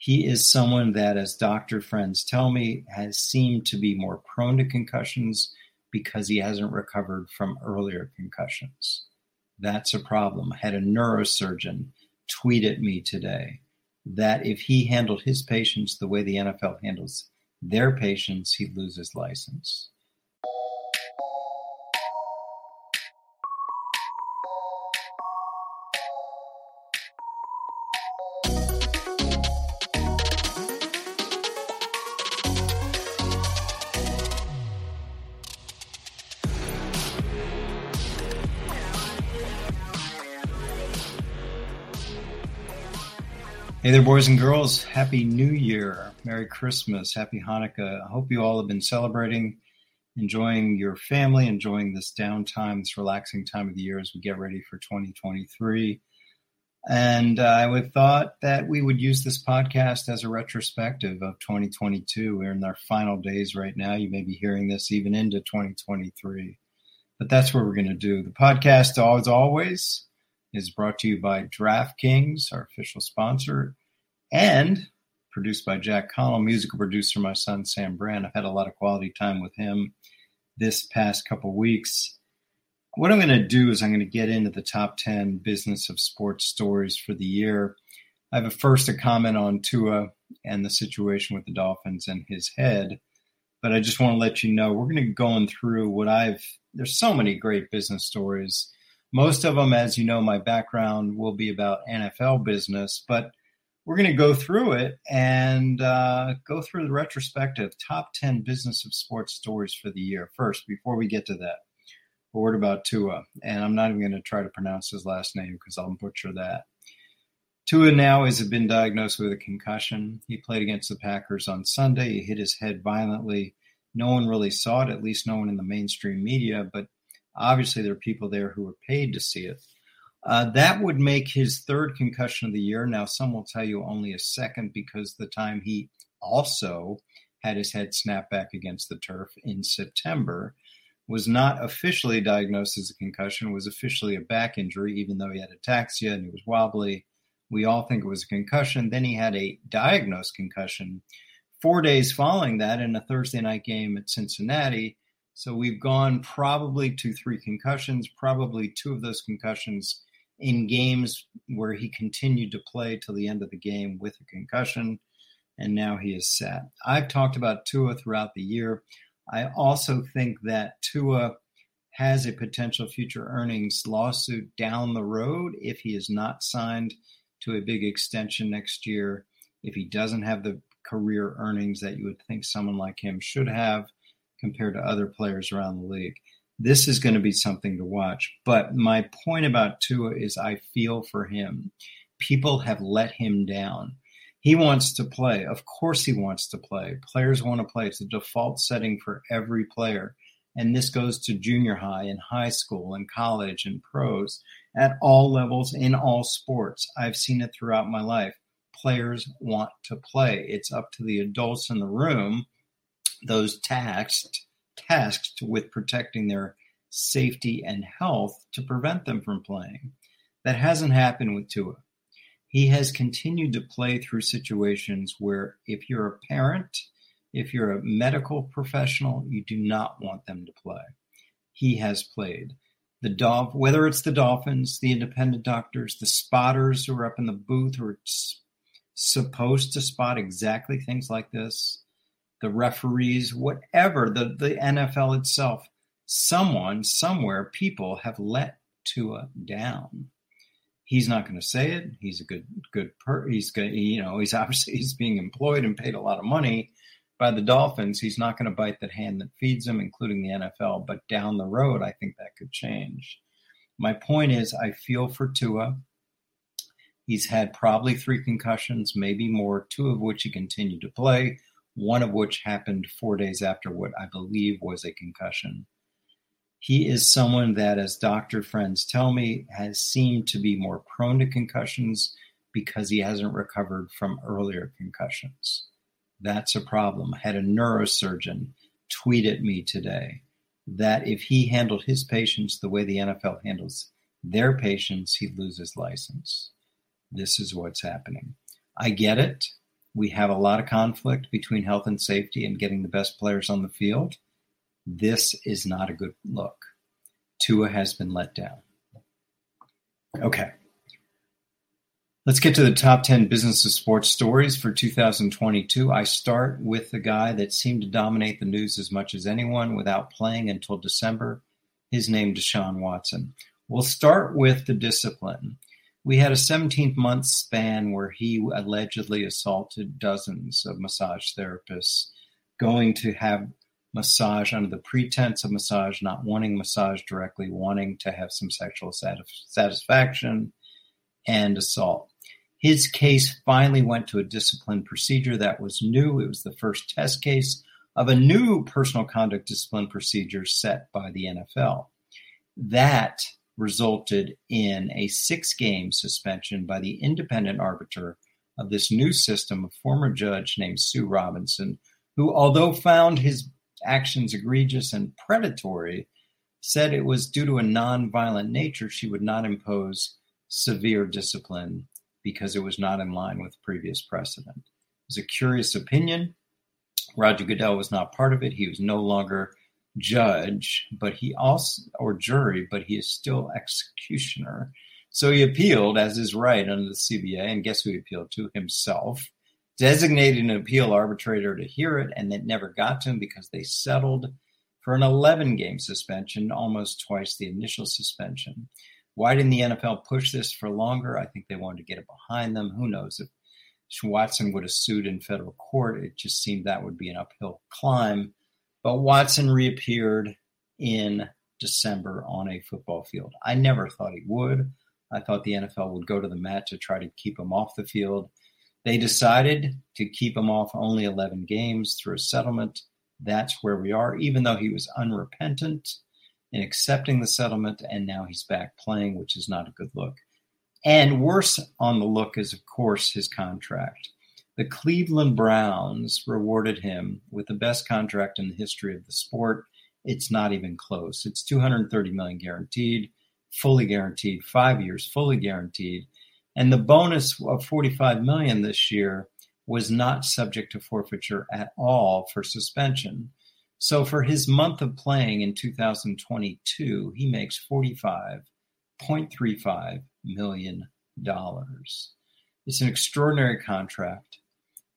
He is someone that, as doctor friends tell me, has seemed to be more prone to concussions because he hasn't recovered from earlier concussions. That's a problem. I had a neurosurgeon tweet at me today that if he handled his patients the way the NFL handles their patients, he'd lose his license. Hey there, boys and girls. Happy New Year. Merry Christmas. Happy Hanukkah. I hope you all have been celebrating, enjoying your family, enjoying this downtime, this relaxing time of the year as we get ready for 2023. And uh, I would thought that we would use this podcast as a retrospective of 2022. We're in our final days right now. You may be hearing this even into 2023. But that's what we're going to do. The podcast, as always, is brought to you by DraftKings, our official sponsor, and produced by Jack Connell, musical producer, my son Sam Brandt. I've had a lot of quality time with him this past couple weeks. What I'm going to do is I'm going to get into the top 10 business of sports stories for the year. I have a first a comment on Tua and the situation with the Dolphins and his head, but I just want to let you know we're going to be going through what I've. There's so many great business stories most of them, as you know, my background will be about NFL business, but we're going to go through it and uh, go through the retrospective top 10 business of sports stories for the year. First, before we get to that, a word about Tua. And I'm not even going to try to pronounce his last name because I'll butcher that. Tua now has been diagnosed with a concussion. He played against the Packers on Sunday. He hit his head violently. No one really saw it, at least no one in the mainstream media, but Obviously, there are people there who are paid to see it. Uh, that would make his third concussion of the year. Now, some will tell you only a second because the time he also had his head snapped back against the turf in September was not officially diagnosed as a concussion, was officially a back injury, even though he had ataxia and he was wobbly. We all think it was a concussion. Then he had a diagnosed concussion four days following that in a Thursday night game at Cincinnati so we've gone probably to three concussions, probably two of those concussions in games where he continued to play till the end of the game with a concussion, and now he is set. I've talked about Tua throughout the year. I also think that Tua has a potential future earnings lawsuit down the road if he is not signed to a big extension next year, if he doesn't have the career earnings that you would think someone like him should have compared to other players around the league. This is going to be something to watch. But my point about Tua is I feel for him. People have let him down. He wants to play. Of course, he wants to play. Players want to play. It's a default setting for every player. And this goes to junior high and high school and college and pros at all levels in all sports. I've seen it throughout my life. Players want to play. It's up to the adults in the room those tasked tasked with protecting their safety and health to prevent them from playing. That hasn't happened with Tua. He has continued to play through situations where if you're a parent, if you're a medical professional, you do not want them to play. He has played. The Dolph- whether it's the Dolphins, the independent doctors, the spotters who are up in the booth who are supposed to spot exactly things like this, the referees, whatever, the, the NFL itself, someone, somewhere, people have let Tua down. He's not going to say it. He's a good, good per. He's good. You know, he's obviously he's being employed and paid a lot of money by the Dolphins. He's not going to bite that hand that feeds him, including the NFL. But down the road, I think that could change. My point is, I feel for Tua. He's had probably three concussions, maybe more, two of which he continued to play one of which happened four days after what I believe was a concussion. He is someone that, as doctor friends tell me, has seemed to be more prone to concussions because he hasn't recovered from earlier concussions. That's a problem. I had a neurosurgeon tweet at me today that if he handled his patients the way the NFL handles their patients, he'd lose his license. This is what's happening. I get it. We have a lot of conflict between health and safety and getting the best players on the field. This is not a good look. Tua has been let down. Okay. Let's get to the top 10 business of sports stories for 2022. I start with the guy that seemed to dominate the news as much as anyone without playing until December. His name, is Deshaun Watson. We'll start with the discipline. We had a 17 month span where he allegedly assaulted dozens of massage therapists, going to have massage under the pretense of massage, not wanting massage directly, wanting to have some sexual satisfaction, and assault. His case finally went to a discipline procedure that was new. It was the first test case of a new personal conduct discipline procedure set by the NFL. That resulted in a six game suspension by the independent arbiter of this new system, a former judge named Sue Robinson, who, although found his actions egregious and predatory, said it was due to a non-violent nature she would not impose severe discipline because it was not in line with previous precedent. It was a curious opinion. Roger Goodell was not part of it. He was no longer judge, but he also, or jury, but he is still executioner. So he appealed, as is right under the CBA, and guess who he appealed to? Himself, designated an appeal arbitrator to hear it, and it never got to him because they settled for an 11 game suspension, almost twice the initial suspension. Why didn't the NFL push this for longer? I think they wanted to get it behind them. Who knows if Watson would have sued in federal court? It just seemed that would be an uphill climb. But Watson reappeared in December on a football field. I never thought he would. I thought the NFL would go to the mat to try to keep him off the field. They decided to keep him off only 11 games through a settlement. That's where we are, even though he was unrepentant in accepting the settlement, and now he's back playing, which is not a good look. And worse on the look is, of course, his contract. The Cleveland Browns rewarded him with the best contract in the history of the sport. It's not even close. It's 230 million guaranteed, fully guaranteed, 5 years fully guaranteed. And the bonus of 45 million this year was not subject to forfeiture at all for suspension. So for his month of playing in 2022, he makes 45.35 million dollars. It's an extraordinary contract.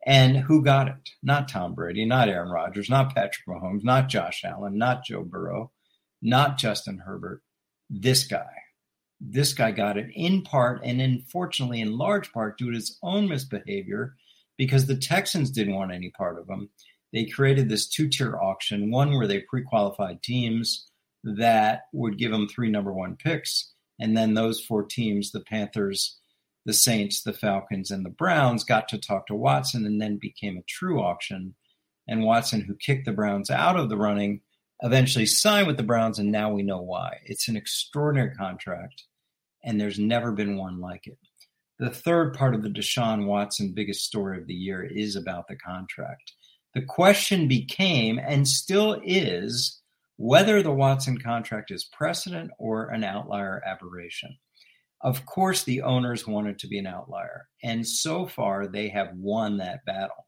And who got it? Not Tom Brady, not Aaron Rodgers, not Patrick Mahomes, not Josh Allen, not Joe Burrow, not Justin Herbert. This guy. This guy got it in part and unfortunately in large part due to his own misbehavior because the Texans didn't want any part of him. They created this two tier auction, one where they pre qualified teams that would give them three number one picks. And then those four teams, the Panthers, the Saints, the Falcons, and the Browns got to talk to Watson and then became a true auction. And Watson, who kicked the Browns out of the running, eventually signed with the Browns, and now we know why. It's an extraordinary contract, and there's never been one like it. The third part of the Deshaun Watson biggest story of the year is about the contract. The question became, and still is, whether the Watson contract is precedent or an outlier aberration. Of course, the owners wanted to be an outlier, and so far they have won that battle.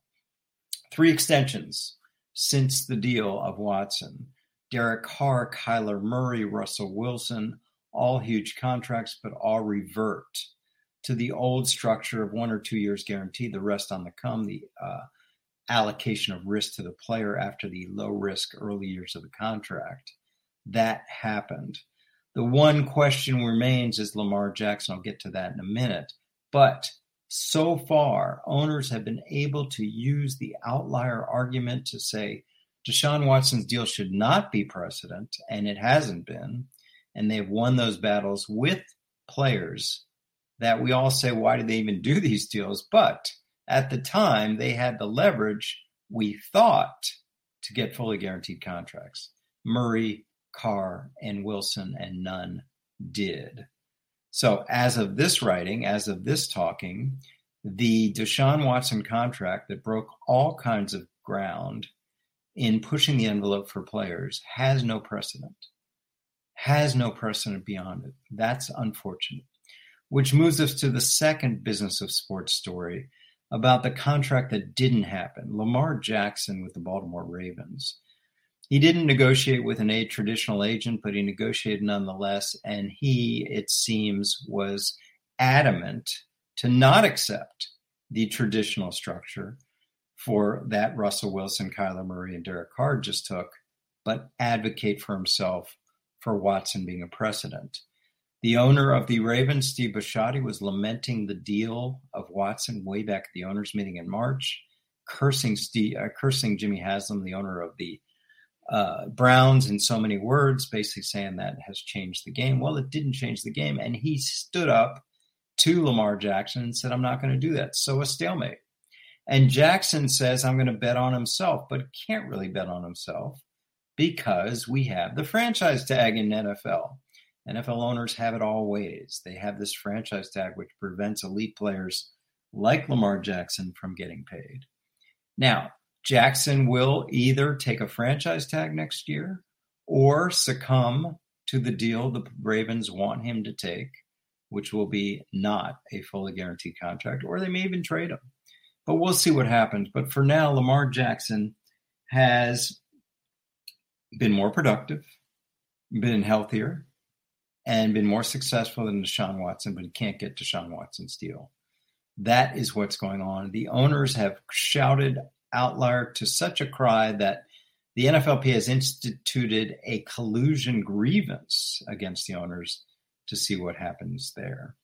Three extensions since the deal of Watson Derek Carr, Kyler Murray, Russell Wilson, all huge contracts, but all revert to the old structure of one or two years guaranteed, the rest on the come, the uh, allocation of risk to the player after the low risk early years of the contract. That happened. The one question remains is Lamar Jackson. I'll get to that in a minute. But so far, owners have been able to use the outlier argument to say Deshaun Watson's deal should not be precedent, and it hasn't been. And they've won those battles with players that we all say, why did they even do these deals? But at the time, they had the leverage, we thought, to get fully guaranteed contracts. Murray, Carr, and Wilson, and none did. So, as of this writing, as of this talking, the Deshaun Watson contract that broke all kinds of ground in pushing the envelope for players has no precedent. Has no precedent beyond it. That's unfortunate. Which moves us to the second business of sports story. about the contract that didn't happen. Lamar Jackson with the Baltimore Ravens. He didn't negotiate with an a traditional agent, but he negotiated nonetheless. And he, it seems, was adamant to not accept the traditional structure for that Russell Wilson, Kyler Murray, and Derek Carr just took, but advocate for himself for Watson being a precedent. The owner of the Ravens, Steve Bisciotti, was lamenting the deal of Watson way back at the owners' meeting in March, cursing Steve, uh, cursing Jimmy Haslam, the owner of the uh, Browns, in so many words, basically saying that has changed the game. Well, it didn't change the game, and he stood up to Lamar Jackson and said, "I'm not going to do that." So a stalemate. And Jackson says, "I'm going to bet on himself," but can't really bet on himself because we have the franchise tag in NFL. NFL owners have it all ways. They have this franchise tag which prevents elite players like Lamar Jackson from getting paid. Now, Jackson will either take a franchise tag next year or succumb to the deal the Ravens want him to take, which will be not a fully guaranteed contract, or they may even trade him. But we'll see what happens. But for now, Lamar Jackson has been more productive, been healthier, and been more successful than Deshaun Watson, but he can't get Deshaun Watson's deal. That is what's going on. The owners have shouted outlier to such a cry that the NFLP has instituted a collusion grievance against the owners to see what happens there.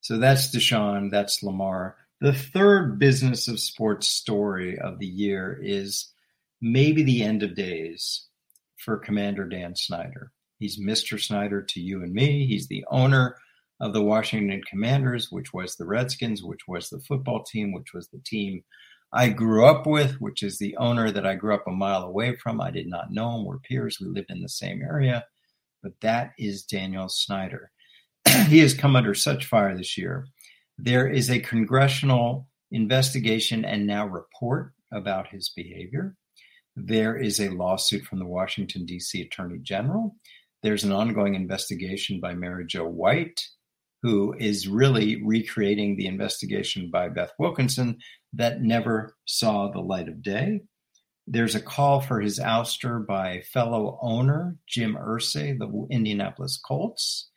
So that's Deshaun, that's Lamar. The third business of sports story of the year is maybe the end of days for Commander Dan Snyder. He's Mr. Snyder to you and me. He's the owner of the Washington Commanders, which was the Redskins, which was the football team, which was the team I grew up with, which is the owner that I grew up a mile away from. I did not know him. We're peers. We lived in the same area. But that is Daniel Snyder. he has come under such fire this year. There is a congressional investigation and now report about his behavior. There is a lawsuit from the Washington, D.C. Attorney General. There's an ongoing investigation by Mary Jo White, who is really recreating the investigation by Beth Wilkinson that never saw the light of day. There's a call for his ouster by fellow owner Jim Irsay, the Indianapolis Colts.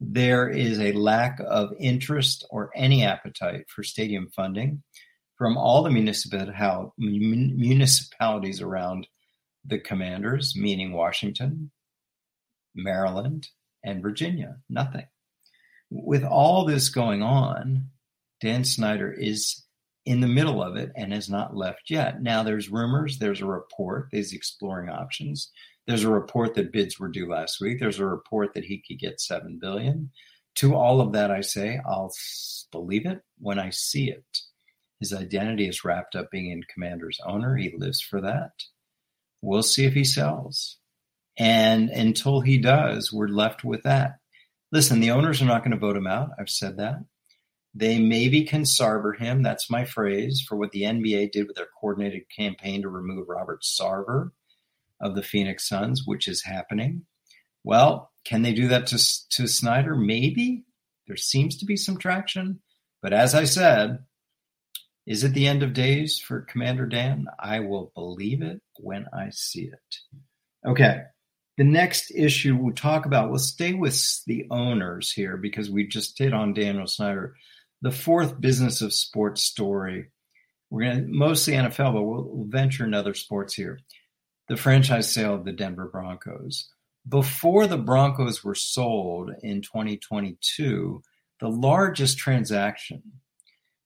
There is a lack of interest or any appetite for stadium funding from all the municipalities around the commanders, meaning Washington, Maryland, and Virginia. Nothing. With all this going on, Dan Snyder is in the middle of it and has not left yet. Now there's rumors, there's a report, he's exploring options. There's a report that bids were due last week. There's a report that he could get 7 billion. To all of that I say, I'll believe it when I see it. His identity is wrapped up being in Commander's owner. He lives for that. We'll see if he sells. And until he does, we're left with that. Listen, the owners are not going to vote him out. I've said that. They maybe can Sarver him. That's my phrase for what the NBA did with their coordinated campaign to remove Robert Sarver of the Phoenix Suns, which is happening. Well, can they do that to, to Snyder? Maybe. There seems to be some traction. But as I said, is it the end of days for Commander Dan? I will believe it when I see it. Okay. The next issue we'll talk about, we'll stay with the owners here because we just hit on Daniel Snyder the fourth business of sports story. We're going to mostly NFL, but we'll, venture in other sports here. The franchise sale of the Denver Broncos. Before the Broncos were sold in 2022, the largest transaction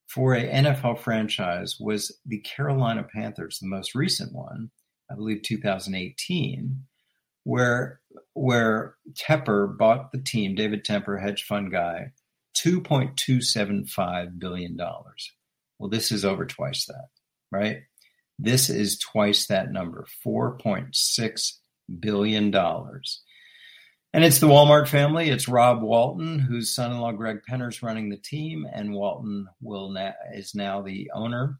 for a NFL franchise was the Carolina Panthers, the most recent one, I believe 2018, where where Tepper bought the team, David Tepper, hedge fund guy, $2.275 billion. Well, this is over twice that, right? This is twice that number, $4.6 billion. And it's the Walmart family. It's Rob Walton, whose son-in-law Greg Penner is running the team, and Walton will na- is now the owner.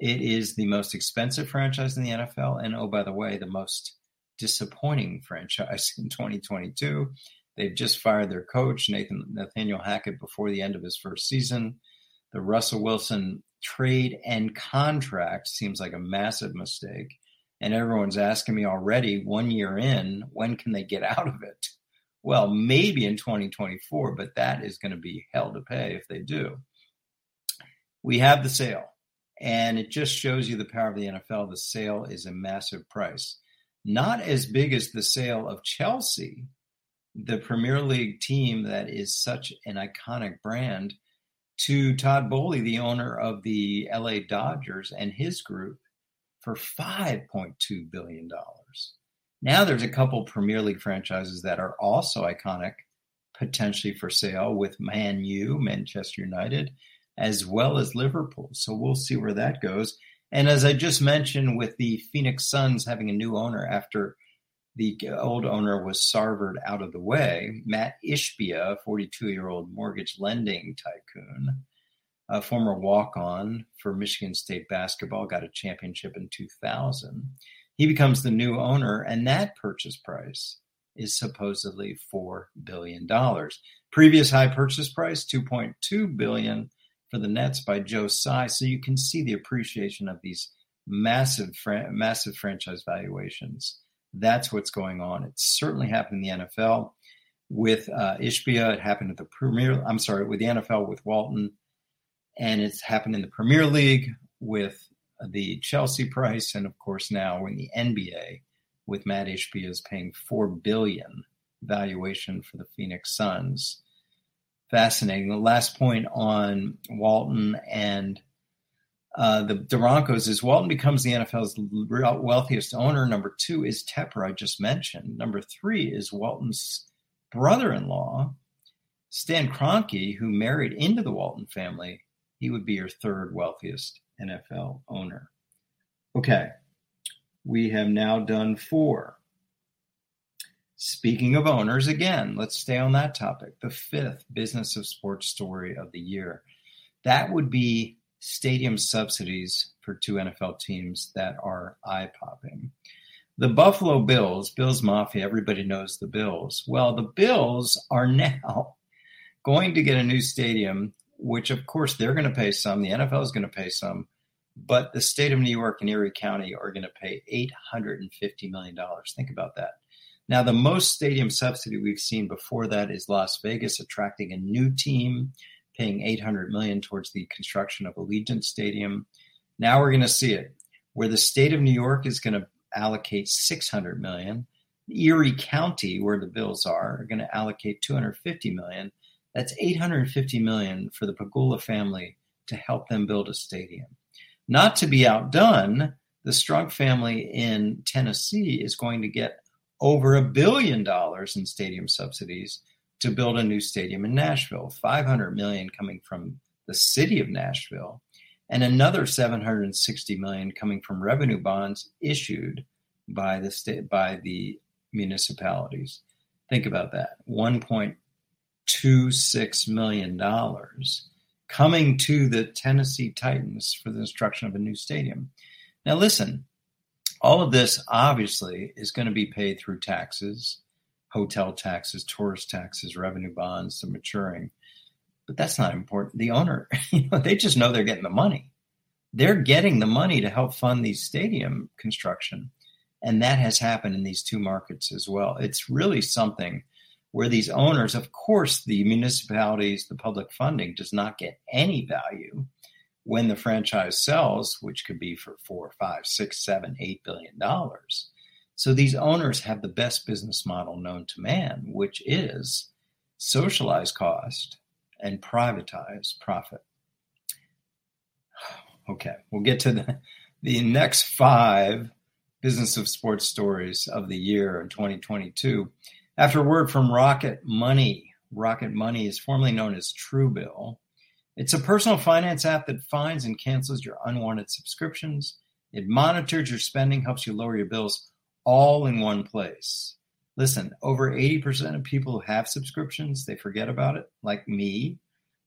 It is the most expensive franchise in the NFL, and oh, by the way, the most disappointing franchise in 2022. They've just fired their coach, Nathan Nathaniel Hackett, before the end of his first season. The Russell Wilson trade and contract seems like a massive mistake. And everyone's asking me already, one year in, when can they get out of it? Well, maybe in 2024, but that is going to be hell to pay if they do. We have the sale, and it just shows you the power of the NFL. The sale is a massive price, not as big as the sale of Chelsea, the Premier League team that is such an iconic brand, to Todd Boehly, the owner of the LA Dodgers and his group, for $5.2 billion. Now there's a couple Premier League franchises that are also iconic, potentially for sale with Man U, Manchester United, as well as Liverpool. So we'll see where that goes. And as I just mentioned, with the Phoenix Suns having a new owner after the old owner was sarvered out of the way, Matt Ishbia, 42 year old mortgage lending tycoon, a former walk on for Michigan State basketball, got a championship in 2000. He becomes the new owner, and that purchase price is supposedly $4 billion. Previous high purchase price, 2.2 billion for the Nets by Joe Tsai. So you can see the appreciation of these massive, massive franchise valuations. That's what's going on. It certainly happened in the NFL with uh, Ishbia. It happened at the Premier. I'm sorry, with the NFL with Walton, and it's happened in the Premier League with the Chelsea price, and of course now in the NBA with Matt Ishbia is paying four billion valuation for the Phoenix Suns. Fascinating. The last point on Walton and uh, the, the Broncos is Walton becomes the NFL's wealthiest owner. Number two is Tepper, I just mentioned. Number three is Walton's brother-in-law, Stan Kroenke, who married into the Walton family. He would be your third wealthiest NFL owner. Okay, we have now done four. Speaking of owners, again, let's stay on that topic. The fifth business of sports story of the year. That would be stadium subsidies for two NFL teams that are eye popping. The Buffalo Bills, Bills Mafia, everybody knows the Bills. Well, the Bills are now going to get a new stadium which of course they're going to pay some. The NFL is going to pay some, but the state of New York and Erie County are going to pay $850 million. Think about that. Now, the most stadium subsidy we've seen before that is Las Vegas attracting a new team, paying 800 million towards the construction of Allegiant Stadium. Now we're going to see it where the state of New York is going to allocate 600 million. Erie County, where the bills are, are going to allocate 250 million that's 850 million for the Pegula family to help them build a stadium. Not to be outdone, the Strunk family in Tennessee is going to get over a billion dollars in stadium subsidies to build a new stadium in Nashville. 500 million coming from the city of Nashville and another 760 million coming from revenue bonds issued by the state by the municipalities. Think about that. 1. $2.6 million coming to the Tennessee Titans for the construction of a new stadium. Now, listen, all of this obviously is going to be paid through taxes, hotel taxes, tourist taxes, revenue bonds, the maturing. But that's not important. The owner, you know, they just know they're getting the money. They're getting the money to help fund these stadium construction. And that has happened in these two markets as well. It's really something where these owners, of course, the municipalities, the public funding does not get any value when the franchise sells, which could be for four, five, six, seven, eight billion dollars. So these owners have the best business model known to man, which is socialize cost and privatize profit. Okay, we'll get to the, the next five business of sports stories of the year in 2022. After word from Rocket Money, Rocket Money is formerly known as Truebill. It's a personal finance app that finds and cancels your unwanted subscriptions. It monitors your spending, helps you lower your bills all in one place. Listen, over 80% of people who have subscriptions, they forget about it, like me.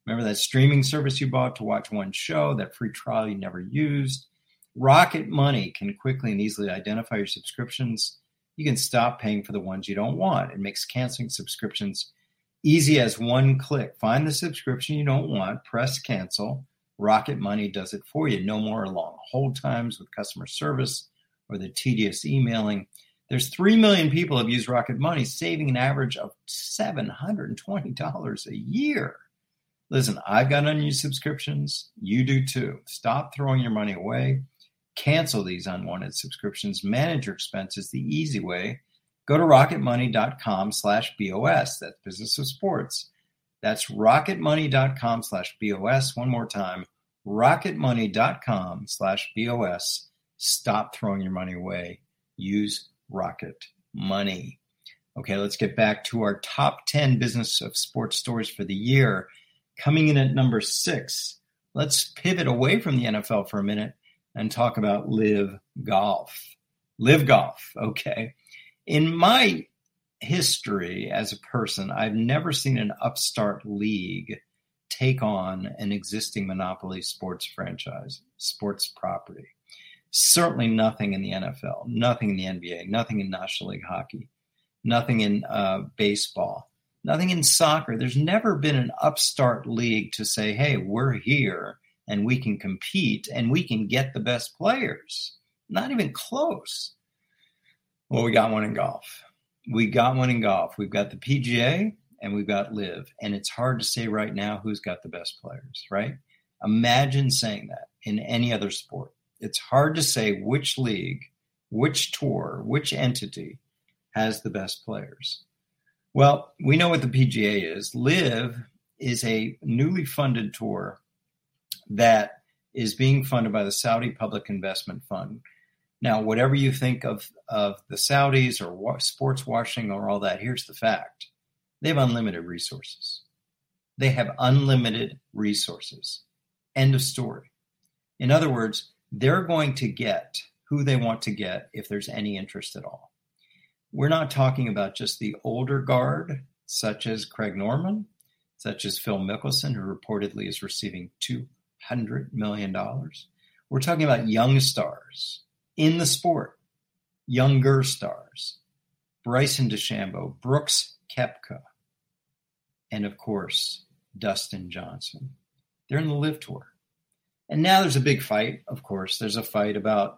Remember that streaming service you bought to watch one show, that free trial you never used? Rocket Money can quickly and easily identify your subscriptions you can stop paying for the ones you don't want. It makes canceling subscriptions easy as one click. Find the subscription you don't want, press cancel, Rocket Money does it for you. No more long hold times with customer service or the tedious emailing. There's 3 million people have used Rocket Money, saving an average of $720 a year. Listen, I've got unused subscriptions. You do too. Stop throwing your money away. Cancel these unwanted subscriptions. Manage your expenses the easy way. Go to rocketmoney.com slash BOS. That's Business of Sports. That's rocketmoney.com slash BOS. One more time, rocketmoney.com slash BOS. Stop throwing your money away. Use Rocket Money. Okay, let's get back to our top 10 business of sports stories for the year. Coming in at number six, let's pivot away from the NFL for a minute and talk about LIV golf. LIV golf, okay. In my history as a person, I've never seen an upstart league take on an existing monopoly sports franchise, sports property. Certainly nothing in the NFL, nothing in the NBA, nothing in National League Hockey, nothing in uh, baseball, nothing in soccer. There's never been an upstart league to say, hey, we're here and we can compete and we can get the best players. Not even close. Well, we got one in golf we got one in golf. We've got the PGA and we've got LIV. And it's hard to say right now who's got the best players, right? Imagine saying that in any other sport. It's hard to say which league, which tour, which entity has the best players. Well, we know what the PGA is. LIV is a newly funded tour that is being funded by the Saudi Public Investment Fund now, whatever you think of, of the Saudis or wa- sports washing or all that, here's the fact they have unlimited resources. They have unlimited resources. End of story. In other words, they're going to get who they want to get if there's any interest at all. We're not talking about just the older guard, such as Greg Norman, such as Phil Mickelson, who reportedly is receiving $200 million. We're talking about young stars in the sport, younger stars, Bryson DeChambeau, Brooks Koepka, and of course, Dustin Johnson. They're in the LIV Tour. And now there's a big fight, of course. There's a fight about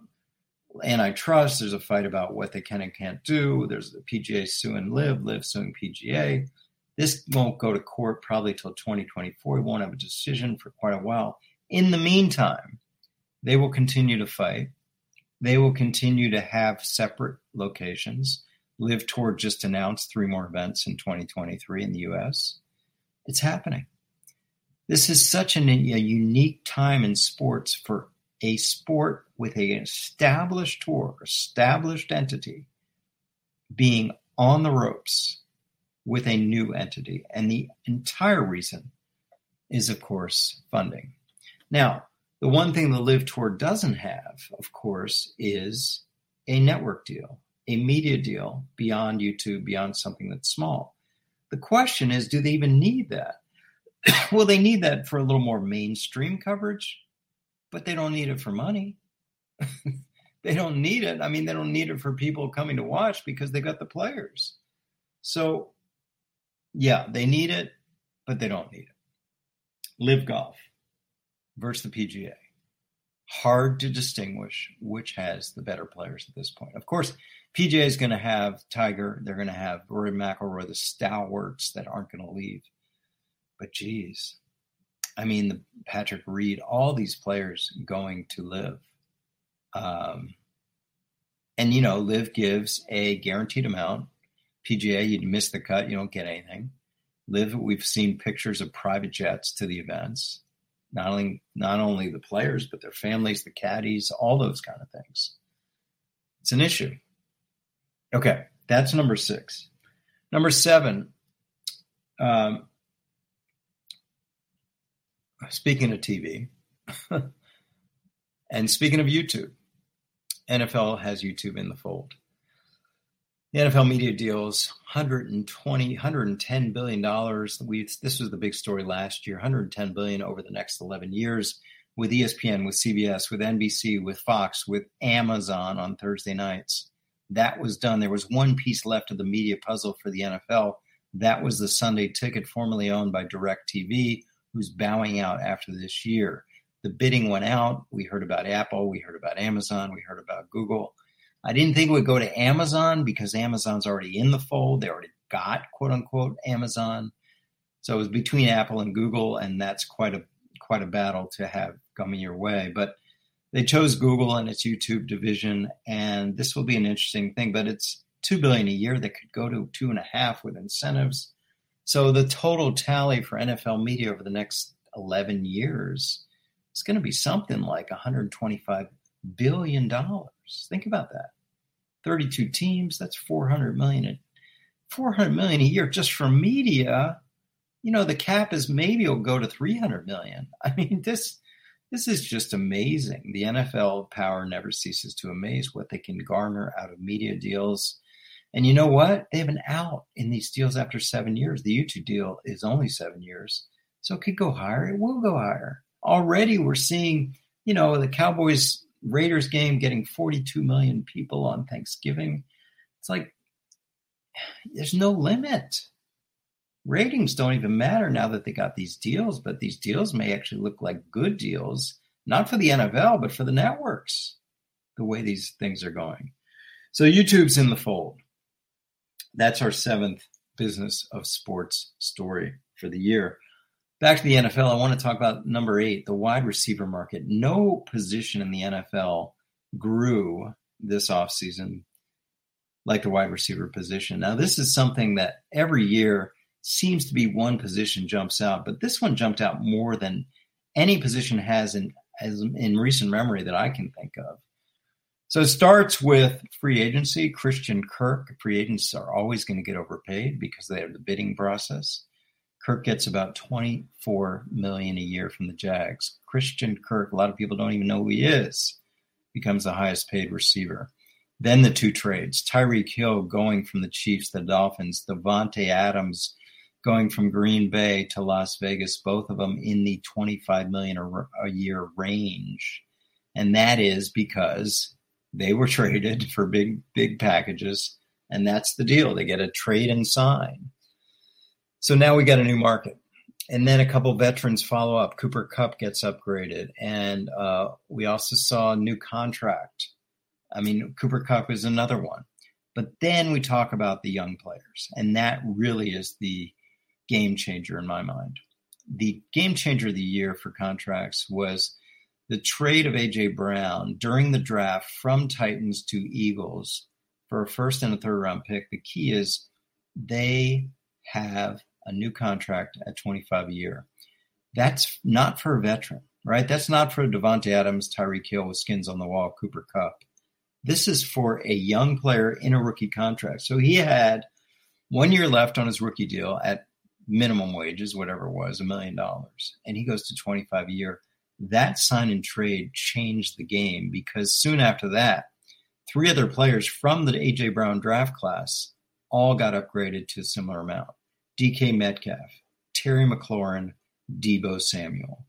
antitrust. There's a fight about what they can and can't do. There's the PGA suing LIV, LIV suing PGA. This won't go to court probably till 2024. We won't have a decision for quite a while. In the meantime, they will continue to fight. They will continue to have separate locations. LIV Tour just announced three more events in 2023 in the US. It's happening. This is such an, a unique time in sports for a sport with an established tour, established entity being on the ropes with a new entity. And the entire reason is, of course, funding. Now, the one thing the LIV Tour doesn't have, of course, is a network deal, a media deal beyond YouTube, beyond something that's small. The question is, do they even need that? well, they need that for a little more mainstream coverage, but they don't need it for money. they don't need it. I mean, they don't need it for people coming to watch because they got the players. So, yeah, they need it, but they don't need it. LIV golf versus the PGA. Hard to distinguish which has the better players at this point. Of course, PGA is going to have Tiger. They're going to have Rory McIlroy, the stalwarts that aren't going to leave. But geez, I mean, the Patrick Reed, all these players going to LIV. Um, and you know, LIV gives a guaranteed amount. PGA, you miss the cut, you don't get anything. LIV, we've seen pictures of private jets to the events not only not only the players but their families, the caddies, all those kind of things. It's an issue. Okay, that's number six. Number seven. Um, speaking of TV, and speaking of YouTube, NFL has YouTube in the fold. The NFL media deals 120, 110 billion dollars. We this was the big story last year. 110 billion over the next 11 years with ESPN, with CBS, with NBC, with Fox, with Amazon on Thursday nights. That was done. There was one piece left of the media puzzle for the NFL. That was the Sunday ticket, formerly owned by DirecTV, who's bowing out after this year. the bidding went out. We heard about Apple, we heard about Amazon, we heard about Google. I didn't think it would go to Amazon because Amazon's already in the fold. They already got quote unquote Amazon. So it was between Apple and Google, and that's quite a quite a battle to have coming your way. But they chose Google and its YouTube division, and this will be an interesting thing. But it's two billion a year that could go to two and a half with incentives. So the total tally for NFL media over the next 11 years is going to be something like 125 billion dollars. Think about that. 32 teams, that's 400 million. 400 million a year just for media. You know, the cap is maybe it'll go to 300 million. I mean, this this is just amazing. The NFL power never ceases to amaze what they can garner out of media deals. And you know what? They have an out in these deals after seven years. The YouTube deal is only seven years. So it could go higher. It will go higher. Already we're seeing, you know, the Cowboys Raiders game getting 42 million people on Thanksgiving. It's like there's no limit. Ratings don't even matter now that they got these deals, but these deals may actually look like good deals, not for the NFL, but for the networks, the way these things are going. So YouTube's in the fold. That's our seventh business of sports story for the year. Back to the NFL, I want to talk about number eight, the wide receiver market. No position in the NFL grew this offseason like the wide receiver position. Now, this is something that every year seems to be one position jumps out, but this one jumped out more than any position has in as in recent memory that I can think of. So it starts with free agency. Christian Kirk, free agents are always going to get overpaid because they have the bidding process. Kirk gets about 24 million a year from the Jags. Christian Kirk, a lot of people don't even know who he is, becomes the highest paid receiver. Then the two trades: Tyreek Hill going from the Chiefs to the Dolphins, Davante Adams going from Green Bay to Las Vegas, both of them in the 25 million a, a year range. And that is because they were traded for big, big packages. And that's the deal. They get a trade and sign. So now we got a new market. And then a couple veterans follow up. Cooper Kupp gets upgraded. And uh, we also saw a new contract. I mean, Cooper Kupp is another one. But then we talk about the young players. And that really is the game changer in my mind. The game changer of the year for contracts was the trade of AJ Brown during the draft from Titans to Eagles for a first and a third round pick. The key is they have a new contract at 25 a year. That's not for a veteran, right? That's not for Davante Adams, Tyreek Hill with skins on the wall, Cooper Kupp. This is for a young player in a rookie contract. So he had one year left on his rookie deal at minimum wages, whatever it was, a million dollars, and he goes to 25 a year. That sign and trade changed the game because soon after that, three other players from the AJ Brown draft class all got upgraded to a similar amount. DK Metcalf, Terry McLaurin, Deebo Samuel.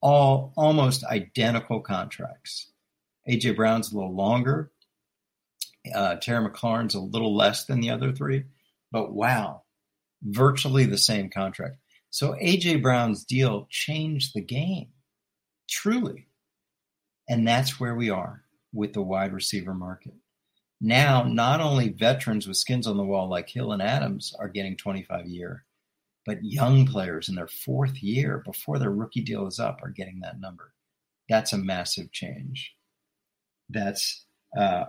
All almost identical contracts. AJ Brown's a little longer. Uh, Terry McLaurin's a little less than the other three, but wow, virtually the same contract. So AJ Brown's deal changed the game, truly. And that's where we are with the wide receiver market. Now, not only veterans with skins on the wall like Hill and Adams are getting 25 year, but young players in their fourth year before their rookie deal is up are getting that number. That's a massive change. That's uh,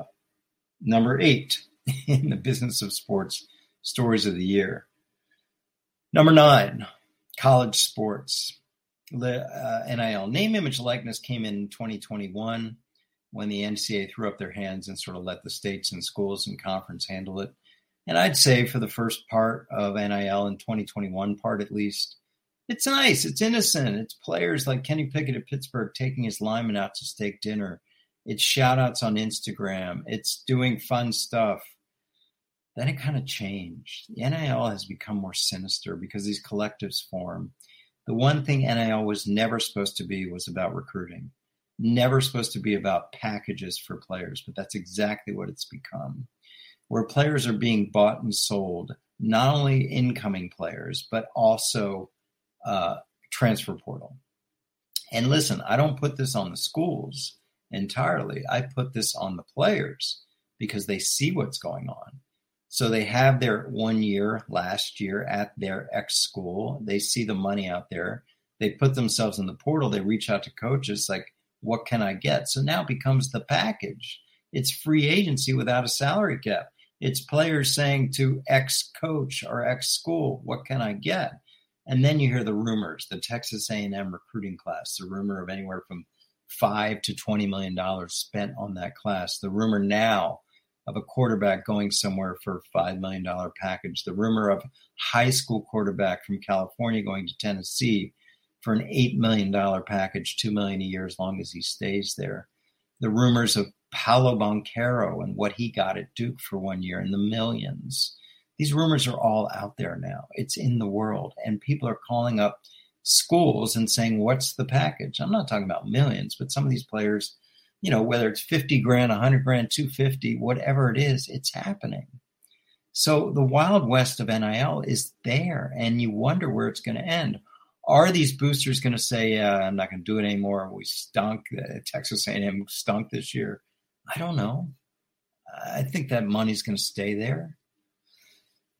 number eight in the business of sports stories of the year. Number nine, college sports. The uh, NIL name, image, likeness came in 2021 when the NCAA threw up their hands and sort of let the states and schools and conference handle it. And I'd say for the first part of NIL in 2021 part at least, it's nice. It's innocent. It's players like Kenny Pickett at Pittsburgh taking his lineman out to steak dinner. It's shout outs on Instagram. It's doing fun stuff. Then it kind of changed. The NIL has become more sinister because these collectives form. The one thing NIL was never supposed to be was about recruiting never supposed to be about packages for players, but that's exactly what it's become. Where players are being bought and sold, not only incoming players, but also uh, transfer portal. And listen, I don't put this on the schools entirely. I put this on the players because they see what's going on. So they have their one year last year at their ex school. They see the money out there. They put themselves in the portal. They reach out to coaches like, what can I get? So now becomes the package. It's free agency without a salary cap. It's players saying to ex coach or ex school, what can I get? And then you hear the rumors, the Texas A&M recruiting class, the rumor of anywhere from five to twenty million dollars spent on that class. The rumor now of a quarterback going somewhere for a five million dollar package. The rumor of high school quarterback from California going to Tennessee for an eight million dollar package, two million a year as long as he stays there. The rumors of Paolo Banchero and what he got at Duke for one year in the millions. These rumors are all out there now. It's in the world, and people are calling up schools and saying, "What's the package?" I'm not talking about millions, but some of these players you know, whether it's 50 grand, 100 grand, 250, whatever it is, it's happening. So the wild west of NIL is there, and you wonder where it's going to end. Are these boosters going to say, uh, "I'm not going to do it anymore"? We stunk. Uh, Texas A&M stunk this year. I don't know. I think that money's going to stay there.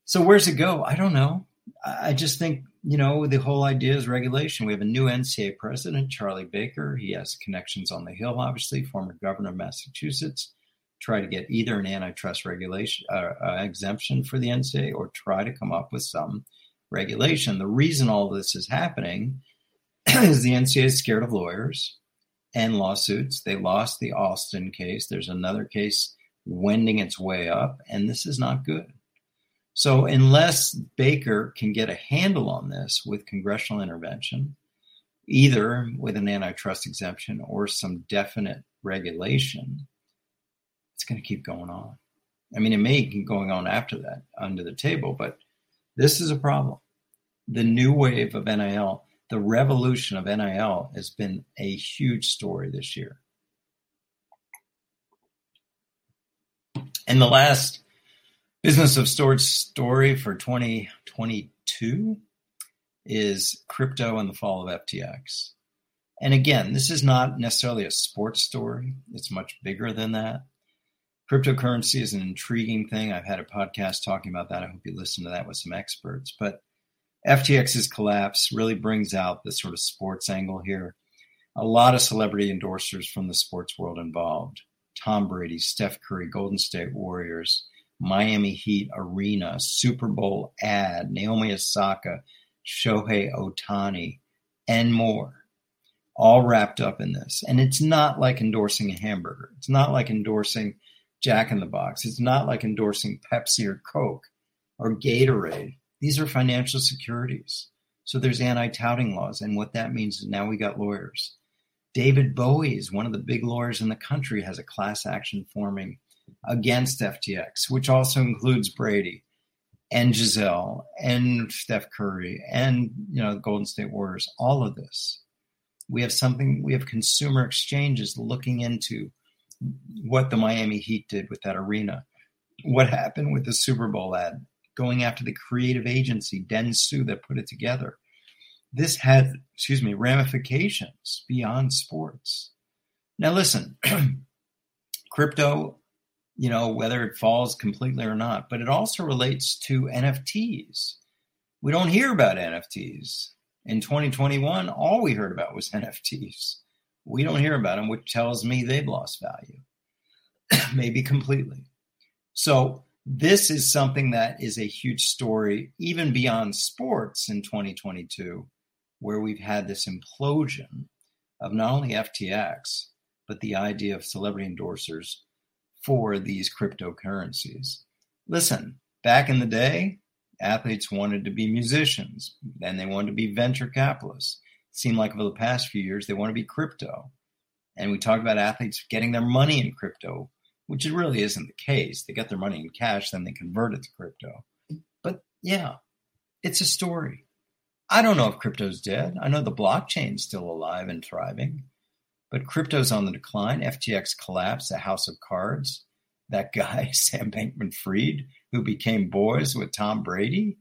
So where's it go? I don't know. I just think you know, the whole idea is regulation. We have a new NCAA president, Charlie Baker. He has connections on the Hill, obviously, former governor of Massachusetts. Try to get either an antitrust regulation uh, uh, exemption for the NCAA or try to come up with some regulation. The reason all this is happening is the NCAA is scared of lawyers and lawsuits. They lost the Alston case. There's another case wending its way up, and this is not good. So, unless Baker can get a handle on this with congressional intervention, either with an antitrust exemption or some definite regulation, it's going to keep going on. I mean, it may keep going on after that under the table, but this is a problem. The new wave of NIL, the revolution of NIL, has been a huge story this year. In the last Business of storage story for 2022 is crypto and the fall of FTX. And again, this is not necessarily a sports story, it's much bigger than that. Cryptocurrency is an intriguing thing. I've had a podcast talking about that. I hope you listen to that with some experts. But FTX's collapse really brings out the sort of sports angle here. A lot of celebrity endorsers from the sports world involved. Tom Brady, Steph Curry, Golden State Warriors, Miami Heat Arena, Super Bowl ad, Naomi Osaka, Shohei Ohtani, and more. All wrapped up in this. And it's not like endorsing a hamburger. It's not like endorsing Jack in the Box. It's not like endorsing Pepsi or Coke or Gatorade. These are financial securities. So there's anti touting laws. And what that means is now we got lawyers. David Boies is one of the big lawyers in the country, has a class action forming against FTX, which also includes Brady and Gisele and Steph Curry and you know the Golden State Warriors. All of this, we have something. We have consumer exchanges looking into what the Miami Heat did with that arena, what happened with the Super Bowl ad, going after the creative agency Dentsu that put it together. This had, excuse me, ramifications beyond sports. Now listen, crypto you know, whether it falls completely or not. But it also relates to NFTs. We don't hear about NFTs. In 2021, all we heard about was NFTs. We don't hear about them, which tells me they've lost value, maybe completely. So, this is something that is a huge story, even beyond sports in 2022, where we've had this implosion of not only FTX, but the idea of celebrity endorsers for these cryptocurrencies. Listen, back in the day, athletes wanted to be musicians, then they wanted to be venture capitalists. It seemed like over the past few years, they want to be crypto. And we talk about athletes getting their money in crypto, which it really isn't the case. They get their money in cash, then they convert it to crypto. But yeah, it's a story. I don't know if crypto's dead. I know the blockchain's still alive and thriving. But crypto's on the decline. FTX collapsed, a house of cards. That guy, Sam Bankman Fried, who became boys with Tom Brady,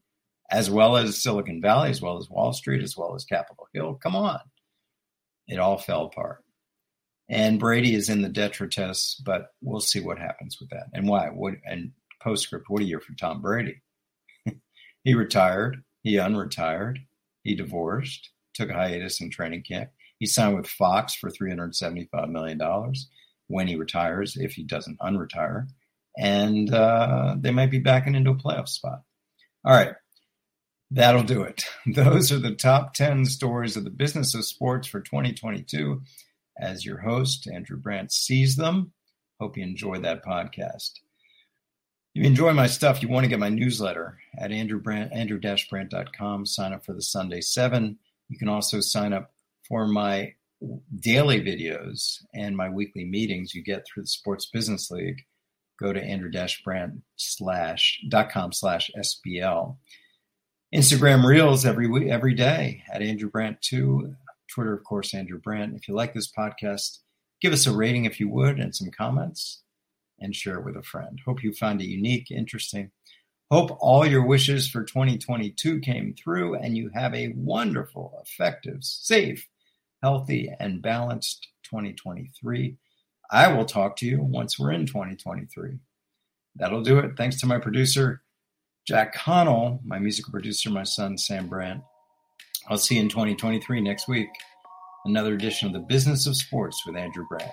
as well as Silicon Valley, as well as Wall Street, as well as Capitol Hill. Come on. it all fell apart. And Brady is in the detritus, but we'll see what happens with that and why. What and postscript? What a year for Tom Brady. he retired. He unretired. He divorced. Took a hiatus in training camp. He signed with Fox for three hundred seventy-five million dollars when he retires, if he doesn't unretire, and uh, they might be backing into a playoff spot. All right, that'll do it. Those are the top ten stories of the business of sports for 2022 as your host, Andrew Brandt sees them. Hope you enjoy that podcast. If you enjoy my stuff, you want to get my newsletter at Andrew Brandt, andrew-brandt.com. Sign up for the Sunday 7. You can also sign up for my daily videos and my weekly meetings you get through the Sports Business League. Go to andrew-brandt slash dot com slash SBL. Instagram Reels every week, every day at Andrew Brandt 2 Twitter, of course, Andrew Brandt. If you like this podcast, give us a rating if you would and some comments and share it with a friend. Hope you find it unique, interesting. Hope all your wishes for 2022 came through and you have a wonderful, effective, safe, healthy, and balanced 2023. I will talk to you once we're in 2023. That'll do it. Thanks to my producer, Jack Connell, my musical producer, my son, Sam Brandt. I'll see you in 2023 next week. Another edition of the Business of Sports with Andrew Brandt.